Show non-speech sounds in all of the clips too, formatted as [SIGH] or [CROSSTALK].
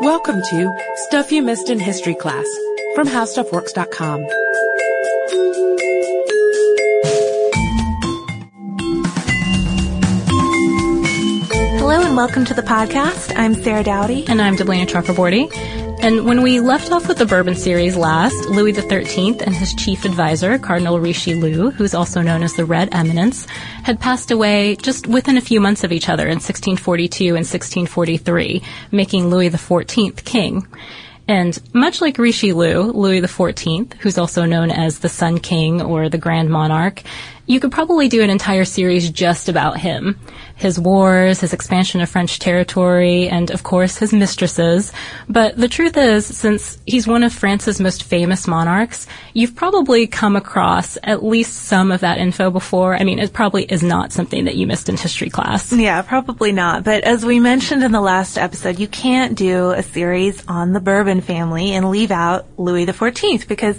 Welcome to Stuff You Missed in History Class from HowStuffWorks.com. Hello and welcome to the podcast. I'm Sarah Dowdy. And I'm Deblina Chakraborty. And when we left off with the Bourbon series last, Louis XIII and his chief advisor, Cardinal Richelieu, who's also known as the Red Eminence, had passed away just within a few months of each other in 1642 and 1643, making Louis XIV king. And much like Richelieu, Louis XIV, who's also known as the Sun King or the Grand Monarch, you could probably do an entire series just about him. His wars, his expansion of French territory, and of course his mistresses. But the truth is, since he's one of France's most famous monarchs, you've probably come across at least some of that info before. I mean, it probably is not something that you missed in history class. Yeah, probably not. But as we mentioned in the last episode, you can't do a series on the Bourbon family and leave out Louis XIV because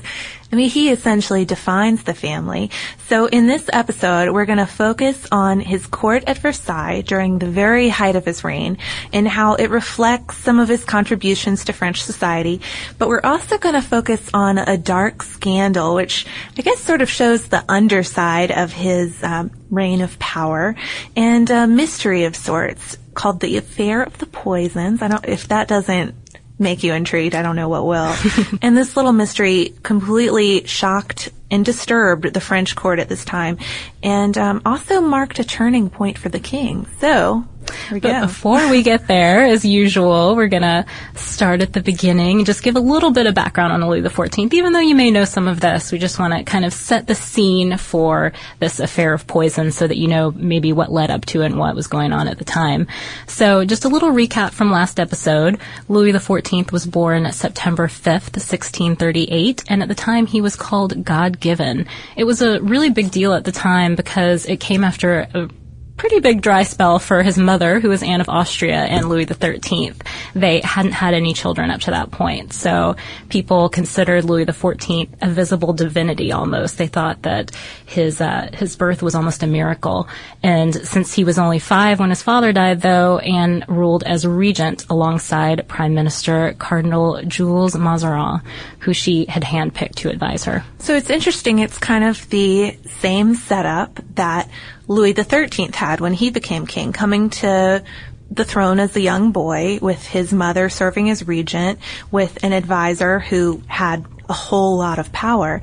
I mean, he essentially defines the family. So in this episode, we're going to focus on his court at Versailles during the very height of his reign and how it reflects some of his contributions to French society. But we're also going to focus on a dark scandal, which I guess sort of shows the underside of his um, reign of power and a mystery of sorts called the Affair of the Poisons. I don't, if that doesn't make you intrigued. I don't know what will. [LAUGHS] and this little mystery completely shocked and disturbed the French court at this time, and um, also marked a turning point for the king. So but before we get there, as usual, we're gonna start at the beginning and just give a little bit of background on Louis XIV. Even though you may know some of this, we just want to kind of set the scene for this affair of poison so that you know maybe what led up to it and what was going on at the time. So just a little recap from last episode. Louis XIV was born September 5th, 1638, and at the time he was called God-given. It was a really big deal at the time because it came after a pretty big dry spell for his mother, who was Anne of Austria and Louis XIII. They hadn't had any children up to that point. So people considered Louis XIV a visible divinity almost. They thought that his, uh, his birth was almost a miracle. And since he was only five when his father died, though, Anne ruled as regent alongside Prime Minister Cardinal Jules Mazarin, who she had handpicked to advise her. So it's interesting. It's kind of the same setup that Louis XIII had when he became king, coming to the throne as a young boy with his mother serving as regent with an advisor who had a whole lot of power.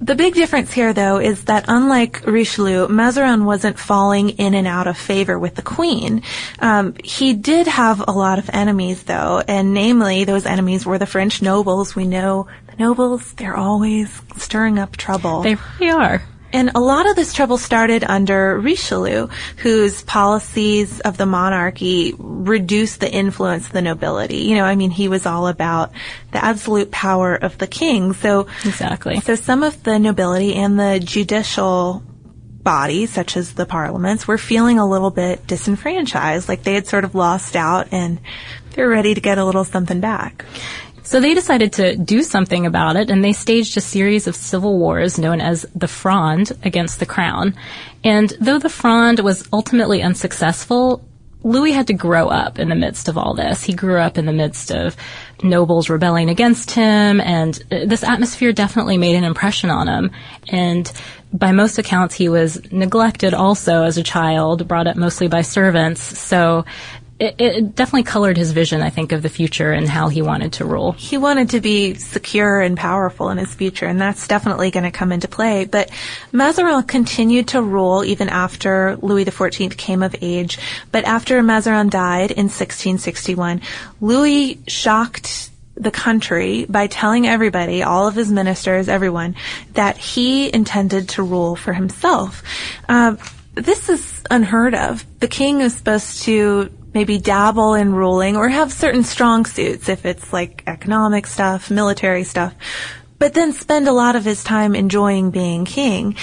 The big difference here, though, is that unlike Richelieu, Mazarin wasn't falling in and out of favor with the queen. Um, he did have a lot of enemies, though, and namely, those enemies were the French nobles. We know the nobles, they're always stirring up trouble. They really are. And a lot of this trouble started under Richelieu, whose policies of the monarchy reduced the influence of the nobility. You know, I mean, he was all about the absolute power of the king. So exactly. So some of the nobility and the judicial bodies, such as the parliaments, were feeling a little bit disenfranchised, like they had sort of lost out and they're ready to get a little something back. So they decided to do something about it and they staged a series of civil wars known as the Fronde against the crown. And though the Fronde was ultimately unsuccessful, Louis had to grow up in the midst of all this. He grew up in the midst of nobles rebelling against him, and uh, this atmosphere definitely made an impression on him. And by most accounts, he was neglected also as a child, brought up mostly by servants. So it, it, definitely colored his vision, I think, of the future and how he wanted to rule. He wanted to be secure and powerful in his future, and that's definitely going to come into play. But Mazarin continued to rule even after Louis XIV came of age. But after Mazarin died in 1661, Louis shocked the country by telling everybody, all of his ministers, everyone, that he intended to rule for himself. Uh, this is unheard of. The king is supposed to maybe dabble in ruling or have certain strong suits if it's like economic stuff, military stuff, but then spend a lot of his time enjoying being king.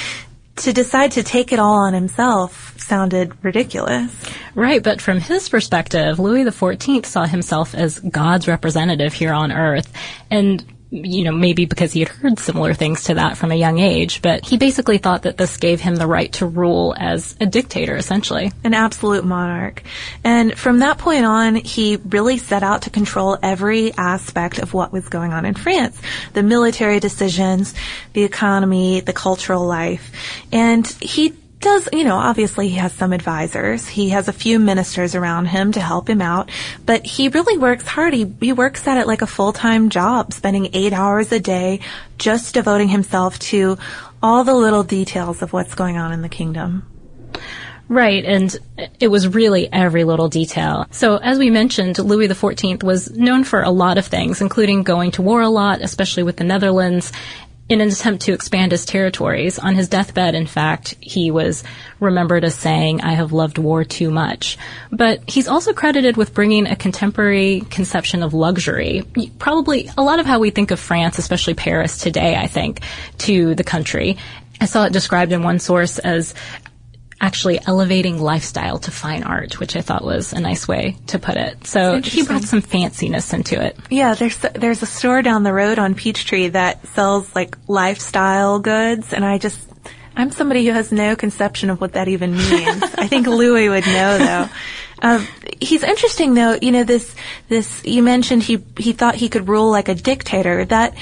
To decide to take it all on himself sounded ridiculous. Right, but from his perspective, Louis XIV saw himself as God's representative here on earth. And you know, maybe because he had heard similar things to that from a young age, but he basically thought that this gave him the right to rule as a dictator, essentially. An absolute monarch. And from that point on, he really set out to control every aspect of what was going on in France. The military decisions, the economy, the cultural life. And he does, you know, obviously he has some advisors. He has a few ministers around him to help him out, but he really works hard. He, he works at it like a full-time job, spending eight hours a day just devoting himself to all the little details of what's going on in the kingdom. Right, and it was really every little detail. So, as we mentioned, Louis XIV was known for a lot of things, including going to war a lot, especially with the Netherlands, in an attempt to expand his territories. On his deathbed, in fact, he was remembered as saying, I have loved war too much. But he's also credited with bringing a contemporary conception of luxury, probably a lot of how we think of France, especially Paris today, I think, to the country. I saw it described in one source as actually elevating lifestyle to fine art, which I thought was a nice way to put it. So he brought some fanciness into it. Yeah, there's there's a store down the road on Peachtree that sells like lifestyle goods, and I just I'm somebody who has no conception of what that even means. I think [LAUGHS] Louis would know though. Um, he's interesting though. You know this this you mentioned he he thought he could rule like a dictator. That.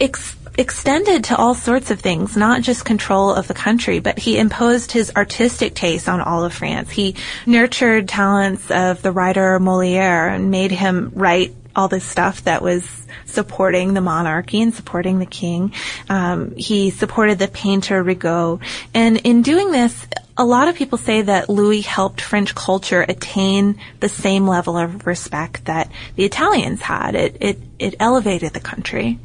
Ex- extended to all sorts of things, not just control of the country, but he imposed his artistic taste on all of France. He nurtured talents of the writer Moliere and made him write all this stuff that was supporting the monarchy and supporting the king. Um, he supported the painter Rigaud. And in doing this, a lot of people say that Louis helped French culture attain the same level of respect that the Italians had. It, it, it elevated the country.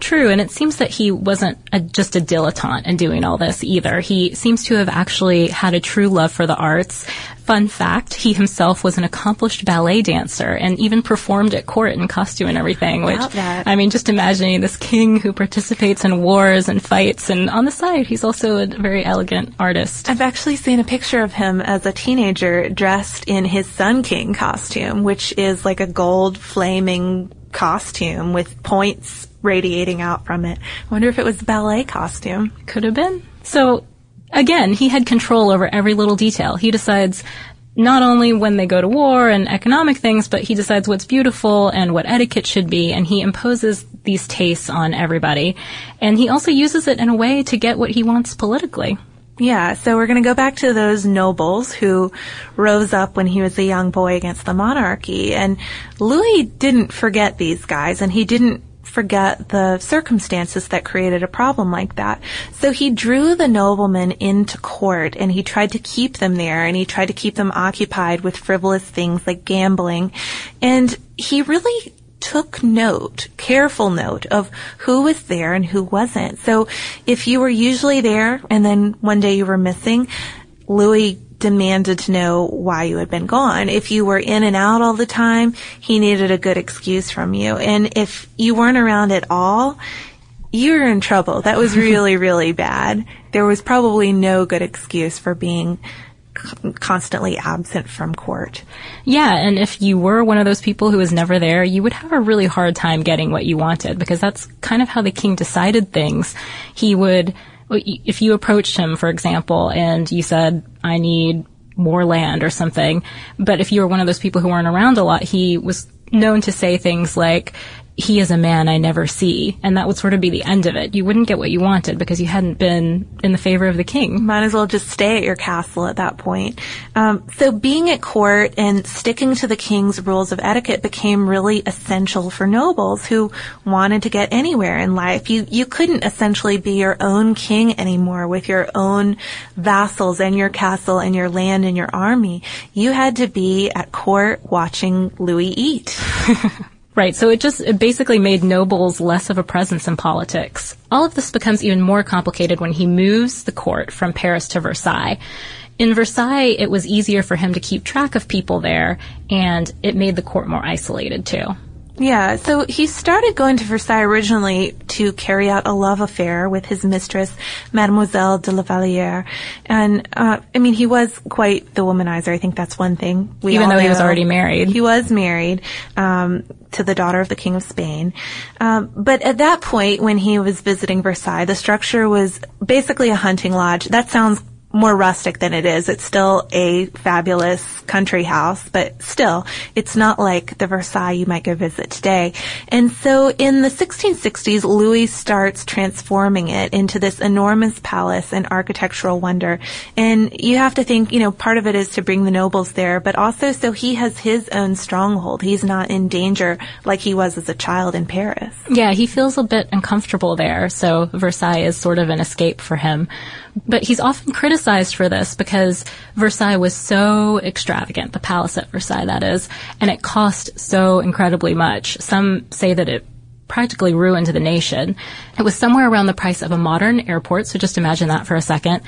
True, and it seems that he wasn't a, just a dilettante in doing all this either. He seems to have actually had a true love for the arts. Fun fact, he himself was an accomplished ballet dancer and even performed at court in costume and everything, which, I mean, just imagining this king who participates in wars and fights, and on the side, he's also a very elegant artist. I've actually seen a picture of him as a teenager dressed in his Sun King costume, which is like a gold flaming costume with points radiating out from it. I wonder if it was ballet costume. Could have been. So again, he had control over every little detail. He decides not only when they go to war and economic things, but he decides what's beautiful and what etiquette should be, and he imposes these tastes on everybody. And he also uses it in a way to get what he wants politically. Yeah, so we're going to go back to those nobles who rose up when he was a young boy against the monarchy. And Louis didn't forget these guys, and he didn't forget the circumstances that created a problem like that. So he drew the noblemen into court and he tried to keep them there and he tried to keep them occupied with frivolous things like gambling. And he really took note, careful note of who was there and who wasn't. So if you were usually there and then one day you were missing, Louis demanded to know why you had been gone. If you were in and out all the time, he needed a good excuse from you. And if you weren't around at all, you were in trouble. That was [LAUGHS] really, really bad. There was probably no good excuse for being constantly absent from court. Yeah, and if you were one of those people who was never there, you would have a really hard time getting what you wanted because that's kind of how the king decided things. He would if you approached him, for example, and you said, I need more land or something, but if you were one of those people who weren't around a lot, he was known to say things like, he is a man I never see. And that would sort of be the end of it. You wouldn't get what you wanted because you hadn't been in the favor of the king. Might as well just stay at your castle at that point. Um, so being at court and sticking to the king's rules of etiquette became really essential for nobles who wanted to get anywhere in life. You, you couldn't essentially be your own king anymore with your own vassals and your castle and your land and your army. You had to be at court watching Louis eat. [LAUGHS] Right, so it just it basically made nobles less of a presence in politics. All of this becomes even more complicated when he moves the court from Paris to Versailles. In Versailles, it was easier for him to keep track of people there, and it made the court more isolated too. Yeah, so he started going to Versailles originally to carry out a love affair with his mistress, Mademoiselle de la Valliere. And, uh, I mean, he was quite the womanizer. I think that's one thing. We Even though he was already married. He was married, um, to the daughter of the King of Spain. Um, but at that point, when he was visiting Versailles, the structure was basically a hunting lodge. That sounds more rustic than it is. It's still a fabulous country house, but still, it's not like the Versailles you might go visit today. And so in the 1660s, Louis starts transforming it into this enormous palace and architectural wonder. And you have to think, you know, part of it is to bring the nobles there, but also so he has his own stronghold. He's not in danger like he was as a child in Paris. Yeah, he feels a bit uncomfortable there, so Versailles is sort of an escape for him. But he's often criticized for this because Versailles was so extravagant, the palace at Versailles, that is, and it cost so incredibly much. Some say that it practically ruined the nation. It was somewhere around the price of a modern airport, so just imagine that for a second.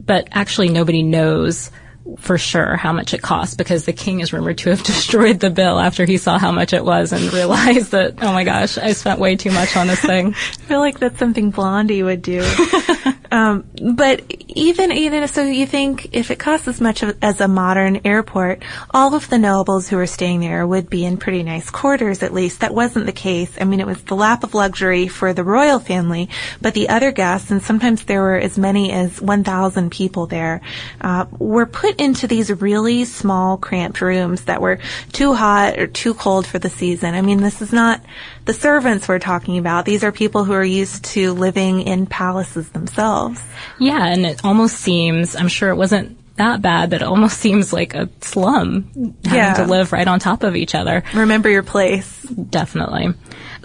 But actually, nobody knows for sure how much it cost because the king is rumored to have [LAUGHS] destroyed the bill after he saw how much it was and realized that, oh my gosh, I spent way too much on this thing. [LAUGHS] I feel like that's something Blondie would do. [LAUGHS] Um, but even even so, you think if it costs as much as a modern airport, all of the nobles who were staying there would be in pretty nice quarters. At least that wasn't the case. I mean, it was the lap of luxury for the royal family, but the other guests, and sometimes there were as many as 1,000 people there, uh, were put into these really small, cramped rooms that were too hot or too cold for the season. I mean, this is not the servants we're talking about. These are people who are used to living in palaces themselves. Yeah, and it almost seems, I'm sure it wasn't that bad, but it almost [LAUGHS] seems like a slum having yeah. to live right on top of each other. Remember your place. Definitely.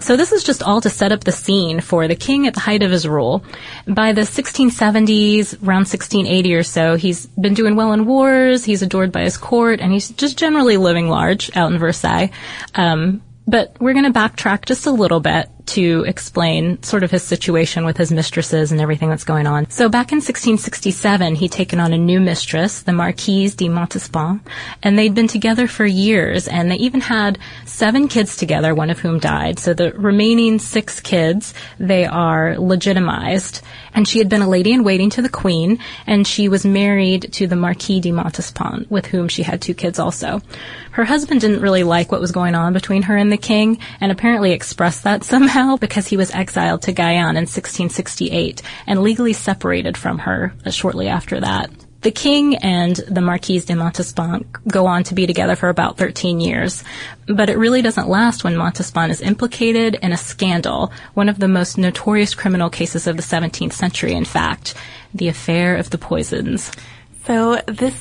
So this is just all to set up the scene for the king at the height of his rule. By the 1670s, around 1680 or so, he's been doing well in wars, he's adored by his court, and he's just generally living large out in Versailles. Um, but we're going to backtrack just a little bit to explain sort of his situation with his mistresses and everything that's going on. So back in 1667, he'd taken on a new mistress, the Marquise de Montespan, and they'd been together for years, and they even had seven kids together, one of whom died. So the remaining six kids, they are legitimized. And she had been a lady in waiting to the queen, and she was married to the Marquis de Montespan, with whom she had two kids also. Her husband didn't really like what was going on between her and the king, and apparently expressed that [LAUGHS] somehow because he was exiled to Guyenne in 1668 and legally separated from her uh, shortly after that. The king and the Marquise de Montespan go on to be together for about 13 years, but it really doesn't last when Montespan is implicated in a scandal, one of the most notorious criminal cases of the 17th century, in fact, the affair of the poisons. So this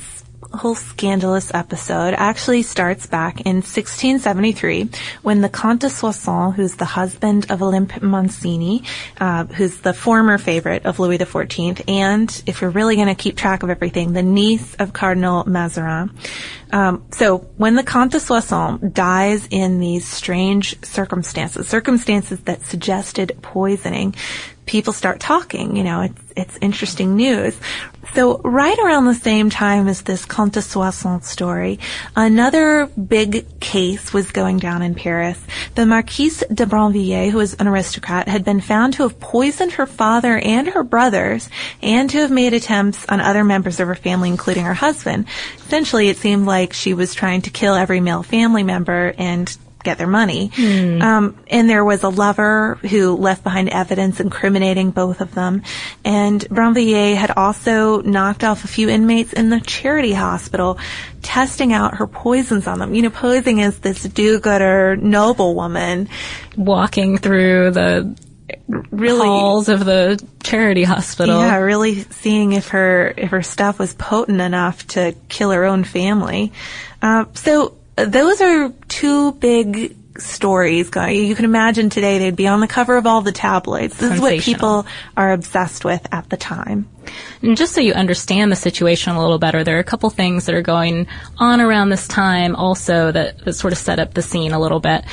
whole scandalous episode actually starts back in 1673 when the Comte de Soissons, who's the husband of Olympe Mancini, uh, who's the former favorite of Louis XIV, and if we're really going to keep track of everything, the niece of Cardinal Mazarin. Um, so when the Comte de Soissons dies in these strange circumstances, circumstances that suggested poisoning, people start talking. You know, it's it's interesting news. So right around the same time as this Comte de Soissons story, another big case was going down in Paris. The Marquise de Brinvilliers, who was an aristocrat, had been found to have poisoned her father and her brothers and to have made attempts on other members of her family, including her husband. Essentially, it seemed like she was trying to kill every male family member and get their money. Hmm. Um, and there was a lover who left behind evidence incriminating both of them. And Brinvilliers had also knocked off a few inmates in the charity hospital, testing out her poisons on them. You know, posing as this do-gooder noblewoman. Walking through the really halls of the charity hospital. Yeah, really seeing if her if her stuff was potent enough to kill her own family. Uh, so those are two big stories. going. You can imagine today they'd be on the cover of all the tabloids. This is what people are obsessed with at the time. And just so you understand the situation a little better, there are a couple things that are going on around this time also that, that sort of set up the scene a little bit.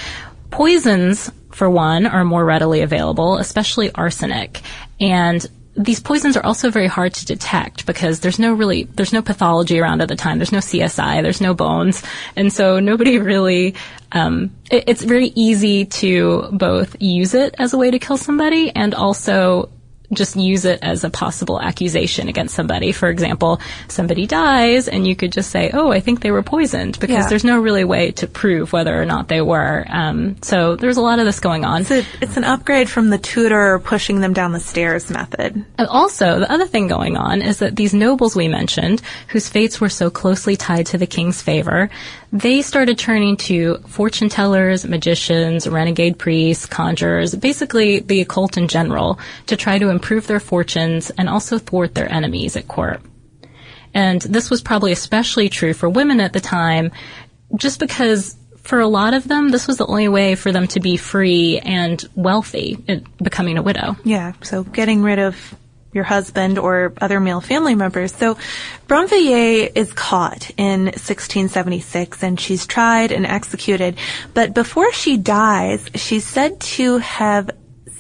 Poisons, for one, are more readily available, especially arsenic. And these poisons are also very hard to detect because there's no really there's no pathology around at the time. There's no CSI. There's no bones, and so nobody [LAUGHS] really. Um, it, it's very easy to both use it as a way to kill somebody and also just use it as a possible accusation against somebody. For example, somebody dies and you could just say, oh, I think they were poisoned because Yeah. there's no really way to prove whether or not they were. Um, so there's a lot of this going on. It's, a, it's an upgrade from the tutor pushing them down the stairs method. And also, the other thing going on is that these nobles we mentioned, whose fates were so closely tied to the king's favor, they started turning to fortune tellers, magicians, renegade priests, conjurers, basically the occult in general, to try to improve their fortunes and also thwart their enemies at court. And this was probably especially true for women at the time, just because for a lot of them, this was the only way for them to be free and wealthy, becoming a widow. Yeah, so getting rid of your husband or other male family members. So Brinvilliers is caught in 1676 and she's tried and executed. But before she dies, she's said to have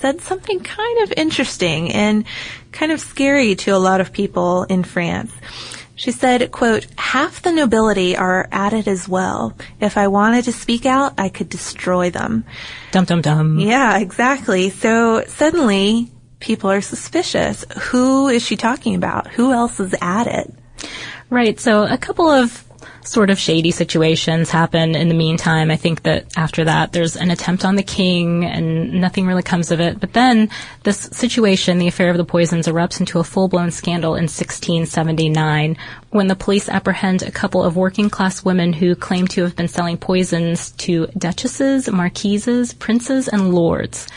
said something kind of interesting and kind of scary to a lot of people in France. She said, quote, half the nobility are at it as well. If I wanted to speak out, I could destroy them. Dum dum dum. Yeah, exactly. So suddenly people are suspicious. Who is she talking about? Who else is at it? Right. So a couple of sort of shady situations happen in the meantime. I think that after that, there's an attempt on the king and nothing really comes of it. But then this situation, the affair of the poisons, erupts into a full-blown scandal in 1679 when the police apprehend a couple of working class women who claim to have been selling poisons to duchesses, marquises, princes, and lords.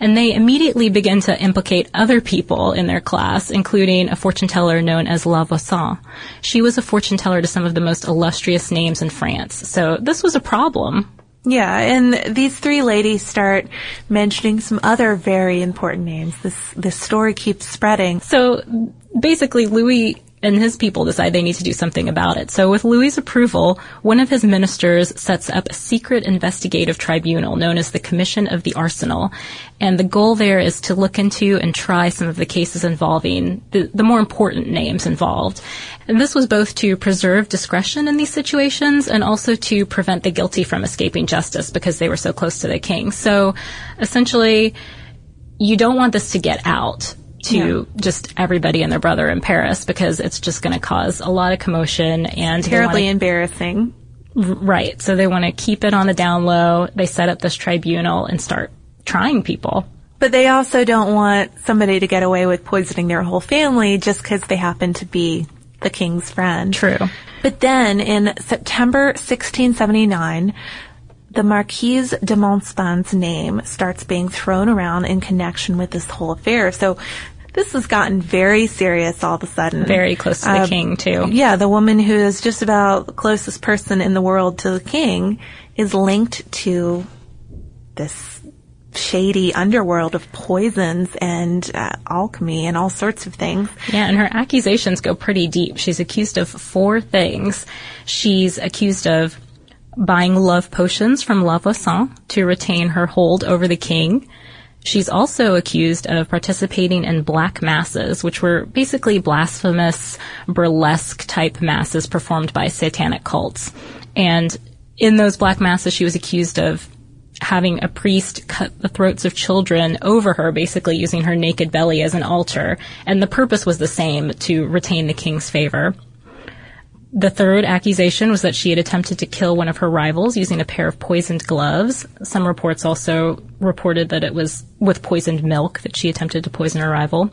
And they immediately begin to implicate other people in their class, including a fortune teller known as La Voisin. She was a fortune teller to some of the most illustrious names in France. So this was a problem. Yeah, and these three ladies start mentioning some other very important names. This this story keeps spreading. So basically, Louis and his people decide they need to do something about it. So with Louis's approval, one of his ministers sets up a secret investigative tribunal known as the Commission of the Arsenal. And the goal there is to look into and try some of the cases involving the, the more important names involved. And this was both to preserve discretion in these situations and also to prevent the guilty from escaping justice because they were so close to the king. So essentially, you don't want this to get out to Yeah. just everybody and their brother in Paris because it's just going to cause a lot of commotion and Terribly wanna- embarrassing. right. So they want to keep it on the down low. They set up this tribunal and start trying people. But they also don't want somebody to get away with poisoning their whole family just because they happen to be the king's friend. True. But then in September 1679, the Marquise de Montespan's name starts being thrown around in connection with this whole affair. So this has gotten very serious all of a sudden. Very close to the Uh, king too. Yeah, the woman who is just about the closest person in the world to the king is linked to this shady underworld of poisons and uh, alchemy and all sorts of things. Yeah, and her accusations go pretty deep. She's accused of four things. She's accused of buying love potions from La Voisin to retain her hold over the king. She's also accused of participating in black masses, which were basically blasphemous, burlesque type masses performed by satanic cults. And in those black masses, she was accused of having a priest cut the throats of children over her, basically using her naked belly as an altar. And the purpose was the same, to retain the king's favor. The third accusation was that she had attempted to kill one of her rivals using a pair of poisoned gloves. Some reports also reported that it was with poisoned milk that she attempted to poison her rival.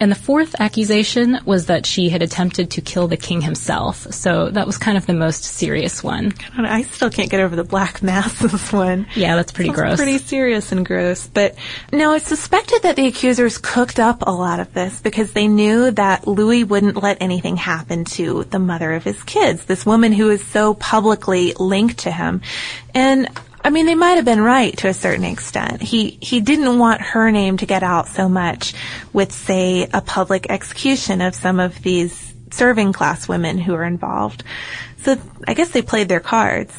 And the fourth accusation was that she had attempted to kill the king himself. So that was kind of the most serious one. I, I still can't get over the black masses one. Yeah, that's pretty Sounds gross. Pretty serious and gross. But now it's suspected that the accusers cooked up a lot of this because they knew that Louis wouldn't let anything happen to the mother of his kids, this woman who is so publicly linked to him. And I mean, they might have been right to a certain extent. He he didn't want her name to get out so much with, say, a public execution of some of these serving class women who were involved. So I guess they played their cards.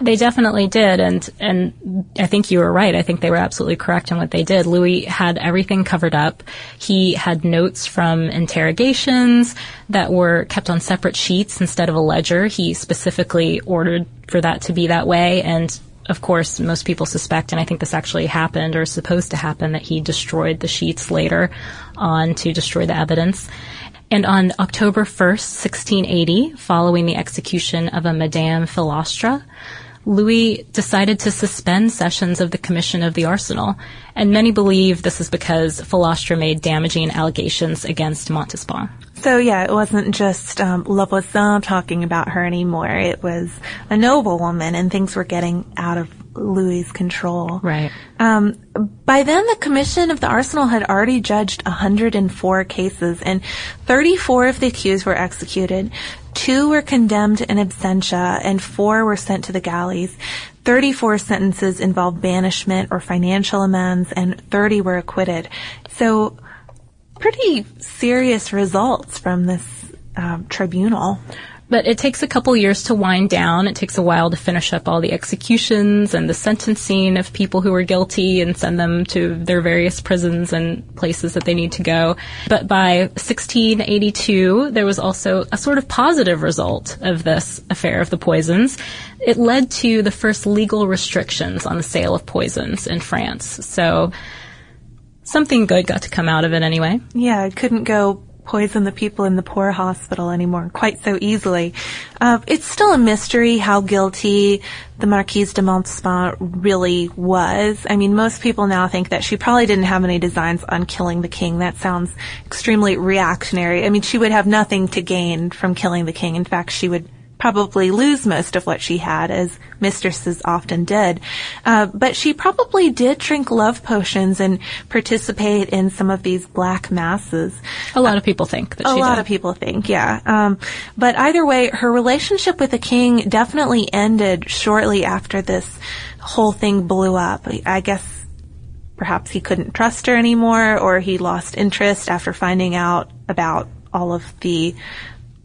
They definitely did, and and I think you were right. I think they were absolutely correct in what they did. Louis had everything covered up. He had notes from interrogations that were kept on separate sheets instead of a ledger. He specifically ordered for that to be that way, and of course, most people suspect, and I think this actually happened or is supposed to happen, that he destroyed the sheets later on to destroy the evidence. And on October 1st, 1680, following the execution of a Madame Philastre, Louis decided to suspend sessions of the Commission of the Arsenal. And many believe this is because Philastre made damaging allegations against Montespan. So yeah, it wasn't just um, La Voisin talking about her anymore. It was a noble woman, and things were getting out of Louis's control. Right. Um, by then, the Commission of the Arsenal had already judged 104 cases, and 34 of the accused were executed. Two were condemned in absentia, and four were sent to the galleys. 34 sentences involved banishment or financial amends, and 30 were acquitted. So, pretty serious results from this um, tribunal. But it takes a couple years to wind down. It takes a while to finish up all the executions and the sentencing of people who are guilty and send them to their various prisons and places that they need to go. But by 1682, there was also a sort of positive result of this affair of the poisons. It led to the first legal restrictions on the sale of poisons in France. So something good got to come out of it anyway. Yeah, it couldn't go poison the people in the poor hospital anymore quite so easily. Uh, it's still a mystery how guilty the Marquise de Montespan really was. I mean, most people now think that she probably didn't have any designs on killing the king. That sounds extremely reactionary. I mean, she would have nothing to gain from killing the king. In fact, she would probably lose most of what she had, as mistresses often did. Uh, but she probably did drink love potions and participate in some of these black masses. A lot of people think that she A lot did. of people think, yeah. Um, but either way, her relationship with the king definitely ended shortly after this whole thing blew up. I guess perhaps he couldn't trust her anymore, or he lost interest after finding out about all of the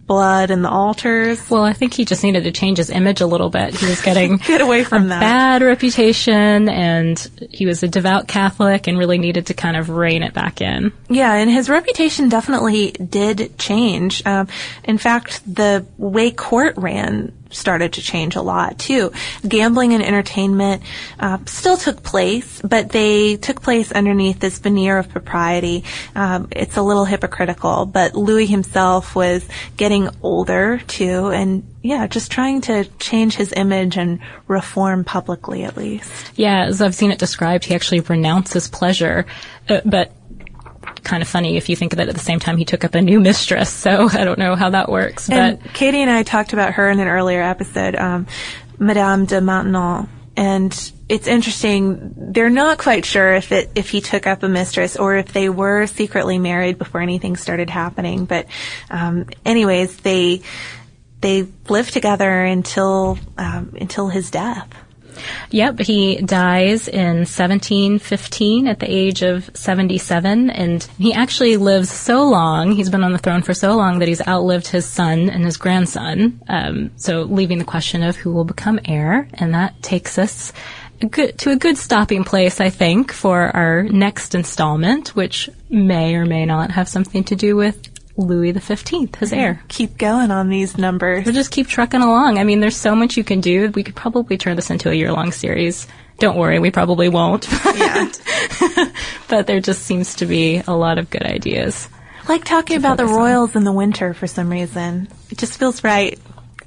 blood and the altars. Well, I think he just needed to change his image a little bit. He was getting [LAUGHS] Get away from a that. bad reputation and he was a devout Catholic and really needed to kind of rein it back in. Yeah, and his reputation definitely did change. Um, in fact, the way court ran started to change a lot too. Gambling and entertainment uh, still took place, but they took place underneath this veneer of propriety. Um, it's a little hypocritical, but Louis himself was getting older too, and yeah, just trying to change his image and reform publicly at least. Yeah, as I've seen it described, he actually renounces pleasure, uh, but kind of funny if you think of it at the same time he took up a new mistress. So [LAUGHS] I don't know how that works, but And Katie and I talked about her in an earlier episode, um, Madame de Maintenon. And it's interesting. They're not quite sure if it if he took up a mistress or if they were secretly married before anything started happening. But, um, anyways, they they lived together until um, until his death. Yep, he dies in 1715 at the age of 77, and he actually lives so long, he's been on the throne for so long that he's outlived his son and his grandson. Um, so leaving the question of who will become heir, and that takes us a good, to a good stopping place, I think, for our next installment, which may or may not have something to do with Louis XV, his heir. Mm-hmm. Keep going on these numbers. We'll just keep trucking along. I mean, there's so much you can do. We could probably turn this into a year long series. Don't worry, we probably won't. [LAUGHS] Yeah. [LAUGHS] but there just seems to be a lot of good ideas. like talking about the focus on. royals in the winter for some reason. It just feels right.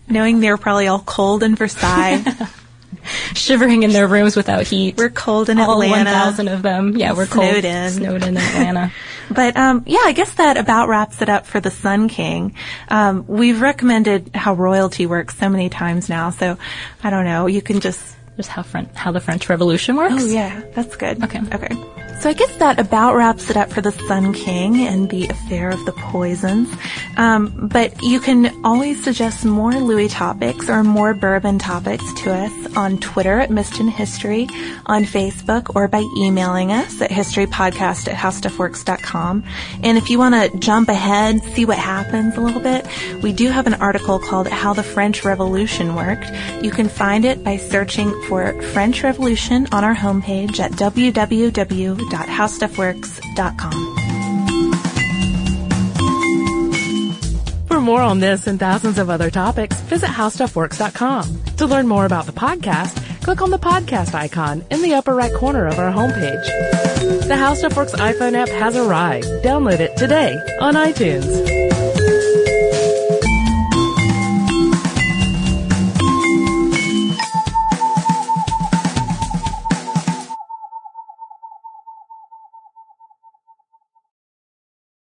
Knowing they're probably all cold in Versailles. [LAUGHS] [LAUGHS] Shivering in their rooms without heat. We're cold in all Atlanta. 1,000 of them. Yeah, we're cold. Snowed in. Snowed in [LAUGHS] Atlanta. But um, yeah, I guess that about wraps it up for the Sun King. Um, we've recommended how royalty works so many times now, so I don't know. You can just Just how, how the French Revolution works. oh yeah, that's good. Okay. okay. So I guess that about wraps it up for the Sun King and the affair of the poisons. Um, but you can always suggest more Louis topics or more bourbon topics to us on Twitter at Missed in History, on Facebook, or by emailing us at historypodcast at howstuffworks.com. And if you want to jump ahead, see what happens a little bit, we do have an article called How the French Revolution Worked. You can find it by searching for French Revolution on our homepage at www www.howstuffworks.com. For more on this and thousands of other topics, visit howstuffworks.com. To learn more about the podcast, click on the podcast icon in the upper right corner of our homepage. The How Stuff Works iPhone app has arrived. Download it today on iTunes.